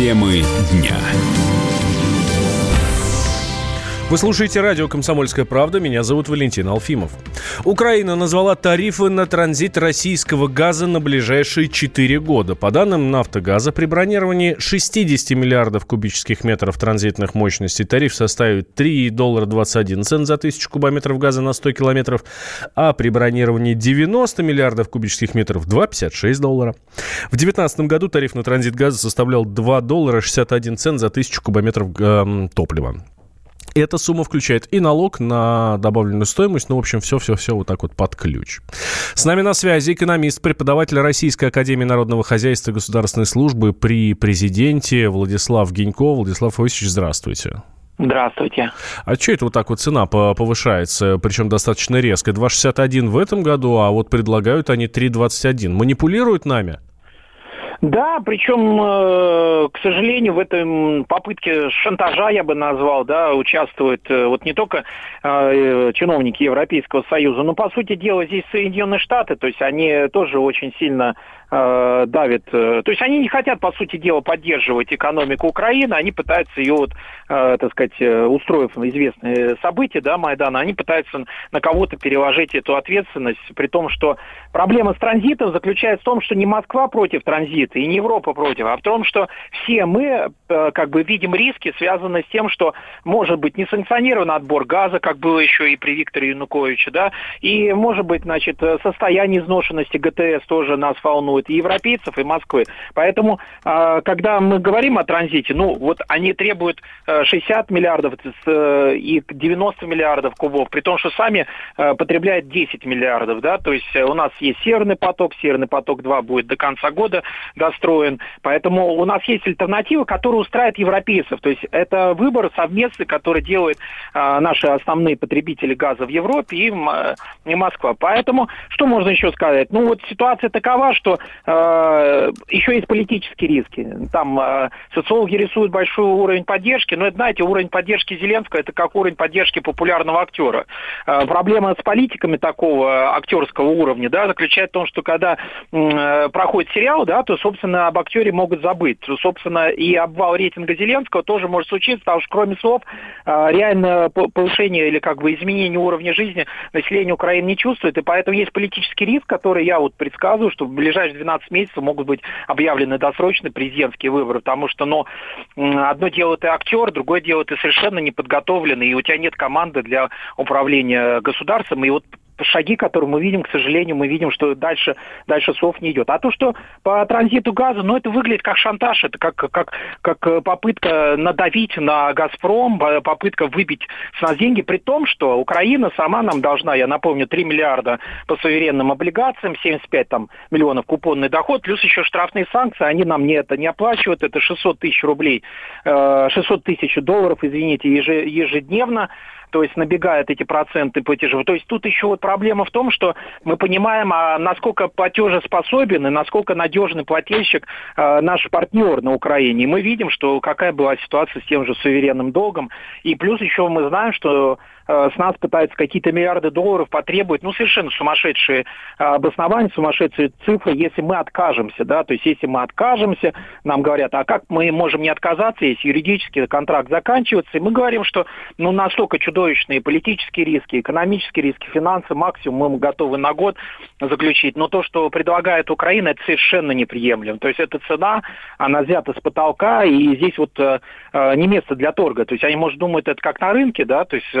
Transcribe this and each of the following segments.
Темы дня. Вы слушаете радио «Комсомольская правда». Меня зовут Валентин Алфимов. Украина назвала тарифы на транзит российского газа на ближайшие 4 года. По данным «Нафтогаза», при бронировании 60 миллиардов кубических метров транзитных мощностей тариф составит 3 доллара 21 цент за тысячу кубометров газа на 100 километров, а при бронировании 90 миллиардов кубических метров 2,56 доллара. В 2019 году тариф на транзит газа составлял 2 доллара 61 цент за тысячу кубометров э, топлива. Эта сумма включает и налог на добавленную стоимость, ну, в общем, все-все-все вот так вот под ключ. С нами на связи экономист, преподаватель Российской Академии Народного Хозяйства и Государственной Службы при президенте Владислав Генько. Владислав Иосифович, здравствуйте. Здравствуйте. А что это вот так вот цена повышается, причем достаточно резко? 2,61 в этом году, а вот предлагают они 3,21. Манипулируют нами? Да, причем, э, к сожалению, в этом попытке шантажа, я бы назвал, да, участвуют э, вот не только э, чиновники Европейского Союза, но, по сути дела, здесь Соединенные Штаты, то есть они тоже очень сильно давит. Э, то есть они не хотят, по сути дела, поддерживать экономику Украины, они пытаются ее, вот, так сказать, устроив известные события, да, Майдана, они пытаются на кого-то переложить эту ответственность, при том, что проблема с транзитом заключается в том, что не Москва против транзита и не Европа против, а в том, что все мы э, как бы видим риски, связанные с тем, что может быть несанкционированный отбор газа, как было еще и при Викторе Януковиче, да, и может быть, значит, состояние изношенности ГТС тоже нас волнует, и европейцев, и Москвы. Поэтому, а, когда мы говорим о транзите, ну, вот они требуют 60 э, миллиардов э, и 90 миллиардов кубов, при том, что сами э, потребляют 10 миллиардов, да, то есть у нас есть Северный поток, Северный поток-2 будет до конца года достроен, поэтому у нас есть альтернатива, которая устраивает европейцев, то есть это выбор совместный, который делают наши основные потребители газа в Европе и, и Москва. Поэтому что можно еще сказать? Ну вот ситуация такова, что э, еще есть политические риски. Там э, социологи рисуют большой уровень поддержки, но это, знаете, уровень поддержки Зеленского это как уровень поддержки популярного актера. Э, проблема с политиками такого актерского уровня, да, заключается в том, что когда э, проходит сериал, да, то, собственно, об актере могут забыть. Собственно, и обвал рейтинга Зеленского тоже может случиться, потому что кроме слов э, реально повышение или как бы изменение уровня жизни население Украины не чувствует, и поэтому есть политический риск, который я вот предсказываю, что в ближайшие 12 месяцев могут быть объявлены досрочные президентские выборы, потому что, ну, одно дело ты актер, другое дело ты совершенно неподготовленный, и у тебя нет команды для управления государством, и вот шаги, которые мы видим, к сожалению, мы видим, что дальше, дальше сов не идет. А то, что по транзиту газа, ну, это выглядит как шантаж, это как, как, как попытка надавить на «Газпром», попытка выбить с нас деньги, при том, что Украина сама нам должна, я напомню, 3 миллиарда по суверенным облигациям, 75 там, миллионов купонный доход, плюс еще штрафные санкции, они нам не это не оплачивают, это 600 тысяч рублей, 600 э, тысяч долларов, извините, ежедневно, то есть набегают эти проценты платежей. То есть тут еще вот проблема в том, что мы понимаем, а насколько платежеспособен и насколько надежный плательщик э, наш партнер на Украине. И мы видим, что какая была ситуация с тем же суверенным долгом. И плюс еще мы знаем, что с нас пытаются какие-то миллиарды долларов потребовать, ну, совершенно сумасшедшие э, обоснования, сумасшедшие цифры, если мы откажемся, да, то есть если мы откажемся, нам говорят, а как мы можем не отказаться, если юридический контракт заканчивается, и мы говорим, что, ну, настолько чудовищные политические риски, экономические риски, финансы, максимум мы готовы на год заключить, но то, что предлагает Украина, это совершенно неприемлемо, то есть эта цена, она взята с потолка, и здесь вот э, не место для торга, то есть они, может, думают, это как на рынке, да, то есть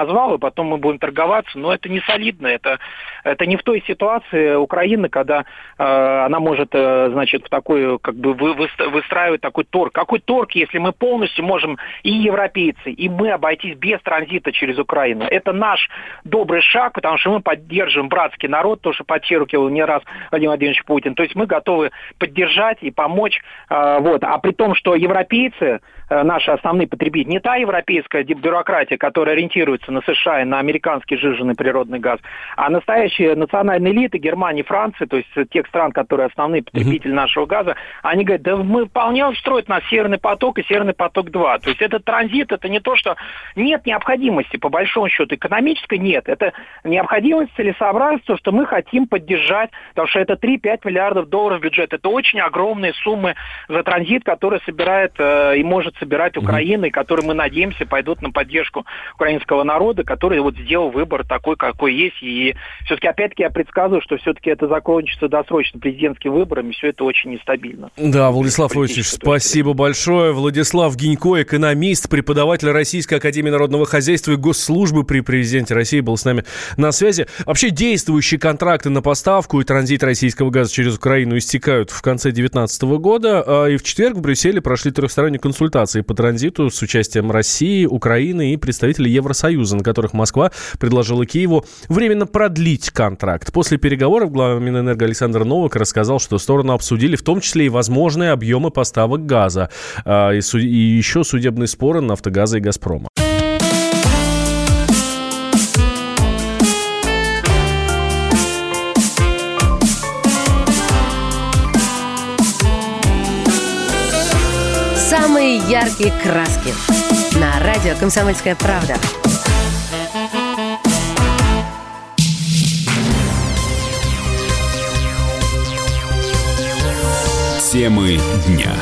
назвал, и потом мы будем торговаться, но это не солидно, это, это не в той ситуации Украины, когда э, она может, э, значит, в такой, как бы вы, выстраивать такой торг. Какой торг, если мы полностью можем и европейцы, и мы обойтись без транзита через Украину? Это наш добрый шаг, потому что мы поддерживаем братский народ, то, что подчеркивал не раз Владимир Владимирович Путин. То есть мы готовы поддержать и помочь, э, вот. А при том, что европейцы наши основные потребители, не та европейская бюрократия, которая ориентируется на США и на американский жиженный природный газ, а настоящие национальные элиты Германии, Франции, то есть тех стран, которые основные потребители mm-hmm. нашего газа, они говорят, да мы вполне устроит нас Северный поток и Северный поток-2. То есть этот транзит, это не то, что нет необходимости, по большому счету, экономической нет. Это необходимость целесообразности, что мы хотим поддержать, потому что это 3-5 миллиардов долларов бюджет. Это очень огромные суммы за транзит, который собирает э, и может собирать Украина, и которые, мы надеемся, пойдут на поддержку украинского народа, который вот сделал выбор такой, какой есть. И все-таки, опять-таки, я предсказываю, что все-таки это закончится досрочно президентскими выборами, все это очень нестабильно. Да, Владислав Владимирович, спасибо большое. Владислав Гинько, экономист, преподаватель Российской Академии Народного Хозяйства и Госслужбы при президенте России, был с нами на связи. Вообще действующие контракты на поставку и транзит российского газа через Украину истекают в конце 2019 года, а и в четверг в Брюсселе прошли трехсторонние консультации по транзиту с участием России, Украины и представителей Евросоюза, на которых Москва предложила Киеву временно продлить контракт. После переговоров глава Минэнерго Александр Новак рассказал, что стороны обсудили в том числе и возможные объемы поставок газа а, и еще судебные споры «Нафтогаза» и «Газпрома». Яркие краски на радио «Комсомольская правда». Темы дня.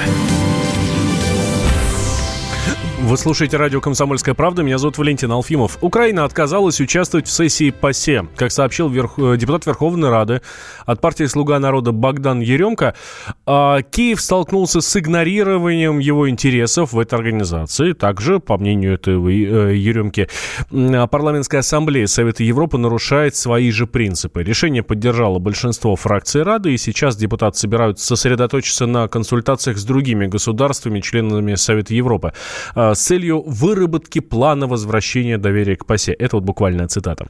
Вы слушаете радио «Комсомольская правда». Меня зовут Валентин Алфимов. Украина отказалась участвовать в сессии ПАСЕ. Как сообщил верх... Э, депутат Верховной Рады от партии «Слуга народа» Богдан Еремко, а, Киев столкнулся с игнорированием его интересов в этой организации. Также, по мнению этого э, Еремки, парламентская ассамблея Совета Европы нарушает свои же принципы. Решение поддержало большинство фракций Рады, и сейчас депутаты собираются сосредоточиться на консультациях с другими государствами, членами Совета Европы а, с целью выработки плана возвращения доверия к ПАСЕ. Это вот буквальная цитата.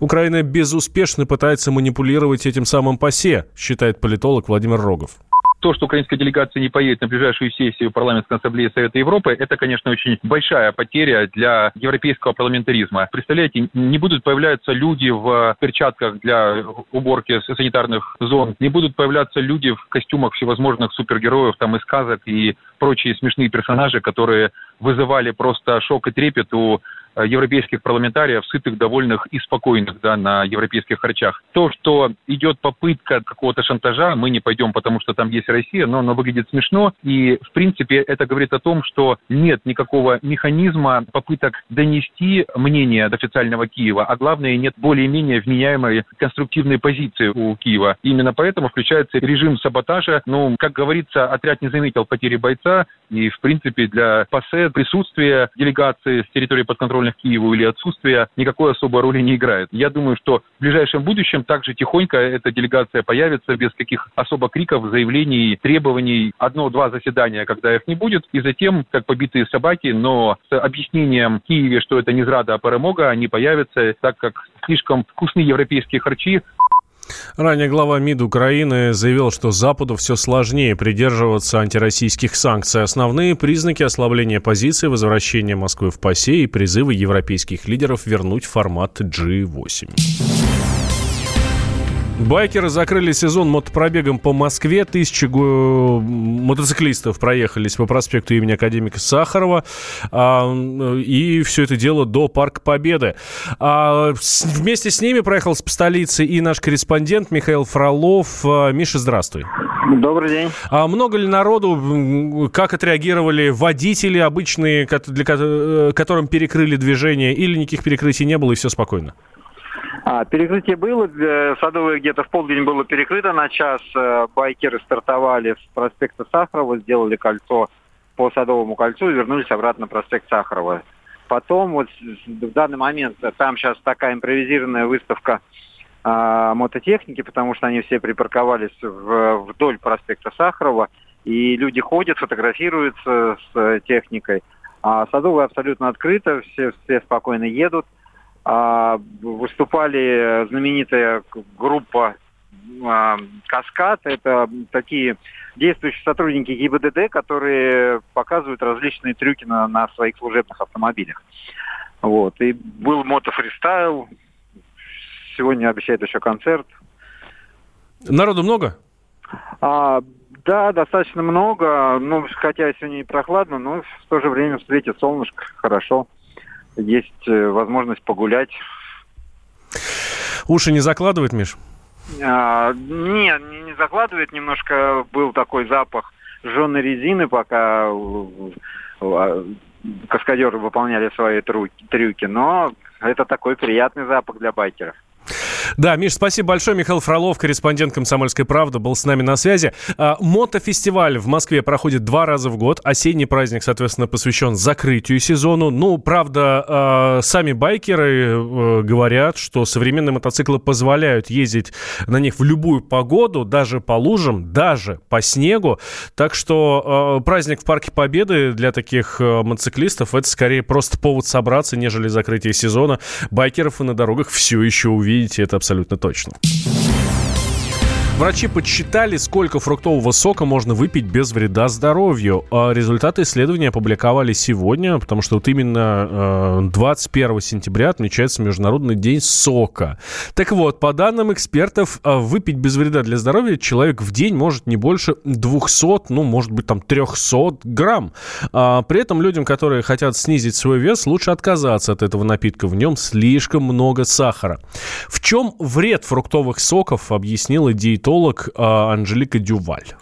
Украина безуспешно пытается манипулировать этим самым ПАСЕ, считает политолог Владимир Рогов то, что украинская делегация не поедет на ближайшую сессию парламентской ассамблеи Совета Европы, это, конечно, очень большая потеря для европейского парламентаризма. Представляете, не будут появляться люди в перчатках для уборки санитарных зон, не будут появляться люди в костюмах всевозможных супергероев там и сказок и прочие смешные персонажи, которые вызывали просто шок и трепет у европейских парламентариев, сытых, довольных и спокойных да, на европейских харчах. То, что идет попытка какого-то шантажа, мы не пойдем, потому что там есть Россия, но оно выглядит смешно. И, в принципе, это говорит о том, что нет никакого механизма попыток донести мнение до официального Киева, а главное, нет более-менее вменяемой конструктивной позиции у Киева. Именно поэтому включается режим саботажа. Ну, как говорится, отряд не заметил потери бойца, и, в принципе, для ПАСЕ присутствие делегации с территории подконтрольной подготовленных к Киеву или отсутствие никакой особой роли не играет. Я думаю, что в ближайшем будущем также тихонько эта делегация появится без каких особо криков, заявлений, требований. Одно-два заседания, когда их не будет, и затем, как побитые собаки, но с объяснением Киеве, что это не зрада, а перемога, они появятся, так как слишком вкусные европейские харчи Ранее глава МИД Украины заявил, что Западу все сложнее придерживаться антироссийских санкций. Основные признаки ослабления позиции, возвращения Москвы в ПАСЕ и призывы европейских лидеров вернуть формат G8. Байкеры закрыли сезон мотопробегом по Москве. Тысячи мотоциклистов проехались по проспекту имени академика Сахарова. А, и все это дело до Парка Победы. А, вместе с ними проехал с столицы и наш корреспондент Михаил Фролов. А, Миша, здравствуй. Добрый день. А много ли народу, как отреагировали водители обычные, для э, которым перекрыли движение, или никаких перекрытий не было и все спокойно? А, перекрытие было, э, Садовое где-то в полдень было перекрыто на час. Э, байкеры стартовали с проспекта Сахарова, сделали кольцо по Садовому кольцу и вернулись обратно на проспект Сахарова. Потом вот в данный момент там сейчас такая импровизированная выставка а, мототехники, потому что они все припарковались в, вдоль проспекта Сахарова, и люди ходят, фотографируются с техникой. А Садовая абсолютно открыто, все, все спокойно едут. А, выступали знаменитая группа э, «Каскад». Это такие действующие сотрудники ГИБДД, которые показывают различные трюки на, на своих служебных автомобилях. Вот. И был мотофристайл. Сегодня обещает еще концерт. Народу много? А, да, достаточно много. Ну, хотя сегодня и прохладно, но в то же время встретит солнышко хорошо. Есть э, возможность погулять. Уши не закладывает, Миш? А, нет, не, не закладывает. Немножко был такой запах жженой резины, пока а, каскадеры выполняли свои трюки. Но это такой приятный запах для байкеров. Да, Миш, спасибо большое. Михаил Фролов, корреспондент «Комсомольской правды», был с нами на связи. А, мотофестиваль в Москве проходит два раза в год. Осенний праздник, соответственно, посвящен закрытию сезону. Ну, правда, а, сами байкеры э, говорят, что современные мотоциклы позволяют ездить на них в любую погоду, даже по лужам, даже по снегу. Так что а, праздник в Парке Победы для таких э, мотоциклистов это скорее просто повод собраться, нежели закрытие сезона. Байкеров и на дорогах все еще увидите. Это абсолютно точно. Врачи подсчитали, сколько фруктового сока можно выпить без вреда здоровью. А результаты исследования опубликовали сегодня, потому что вот именно 21 э, сентября отмечается Международный день сока. Так вот, по данным экспертов, э, выпить без вреда для здоровья человек в день может не больше 200, ну, может быть, там 300 грамм. А при этом людям, которые хотят снизить свой вес, лучше отказаться от этого напитка. В нем слишком много сахара. В чем вред фруктовых соков, объяснила диетолог диетолог а, Анжелика Дюваль.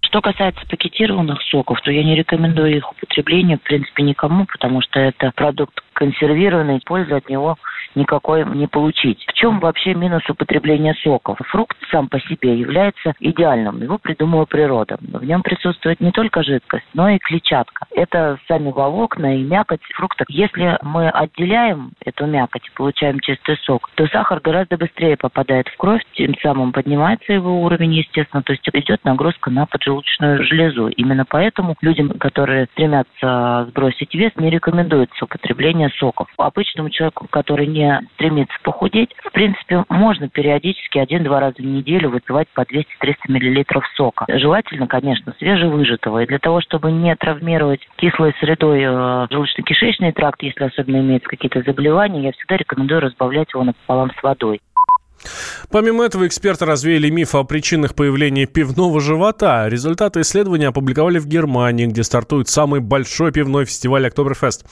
Что касается пакетированных соков, то я не рекомендую их употребление, в принципе, никому, потому что это продукт консервированный, пользы от него никакой не получить. В чем вообще минус употребления соков? Фрукт сам по себе является идеальным. Его придумала природа. В нем присутствует не только жидкость, но и клетчатка. Это сами волокна и мякоть фрукта. Если мы отделяем эту мякоть получаем чистый сок, то сахар гораздо быстрее попадает в кровь, тем самым поднимается его уровень, естественно, то есть идет нагрузка на поджелудочную железу. Именно поэтому людям, которые стремятся сбросить вес, не рекомендуется употребление соков. Обычному человеку, который не не стремится похудеть, в принципе, можно периодически один-два раза в неделю выпивать по 200-300 миллилитров сока. Желательно, конечно, свежевыжатого. И для того, чтобы не травмировать кислой средой э, желудочно-кишечный тракт, если особенно имеются какие-то заболевания, я всегда рекомендую разбавлять его напополам с водой. Помимо этого, эксперты развеяли миф о причинах появления пивного живота. Результаты исследования опубликовали в Германии, где стартует самый большой пивной фестиваль Октоберфест.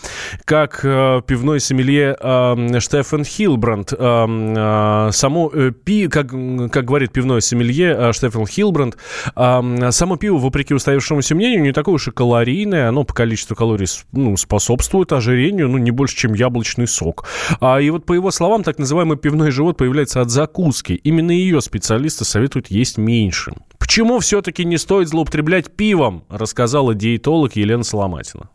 Как э, пивной сомелье э, Штефан Хилбранд, э, э, само э, пи, как, как говорит пивной сомелье э, Штефан Хилбранд, э, само пиво, вопреки устоявшемуся мнению, не такое уж и калорийное. Оно по количеству калорий ну, способствует ожирению, ну, не больше, чем яблочный сок. А, и вот по его словам, так называемый пивной живот появляется от закуски. Именно ее специалисты советуют есть меньше. Почему все-таки не стоит злоупотреблять пивом, рассказала диетолог Елена Соломатина.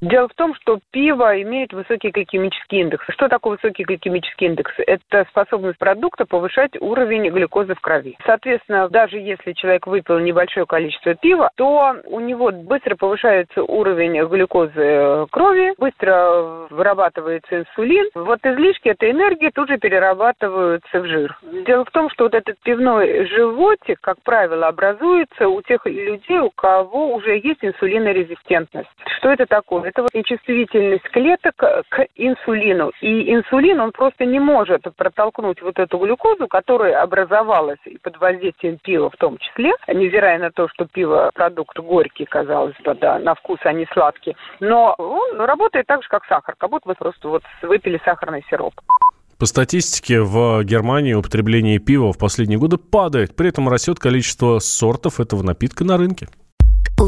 Дело в том, что пиво имеет высокий гликемический индекс. Что такое высокий гликемический индекс? Это способность продукта повышать уровень глюкозы в крови. Соответственно, даже если человек выпил небольшое количество пива, то у него быстро повышается уровень глюкозы крови, быстро вырабатывается инсулин. Вот излишки этой энергии тут же перерабатываются в жир. Дело в том, что вот этот пивной животик, как правило, образуется у тех людей, у кого уже есть инсулинорезистентность. Что это такое? Это вот нечувствительность клеток к инсулину. И инсулин, он просто не может протолкнуть вот эту глюкозу, которая образовалась и под воздействием пива в том числе, невзирая на то, что пиво продукт горький, казалось бы, да, на вкус они сладкие. Но он работает так же, как сахар, как будто вы просто вот выпили сахарный сироп. По статистике, в Германии употребление пива в последние годы падает. При этом растет количество сортов этого напитка на рынке.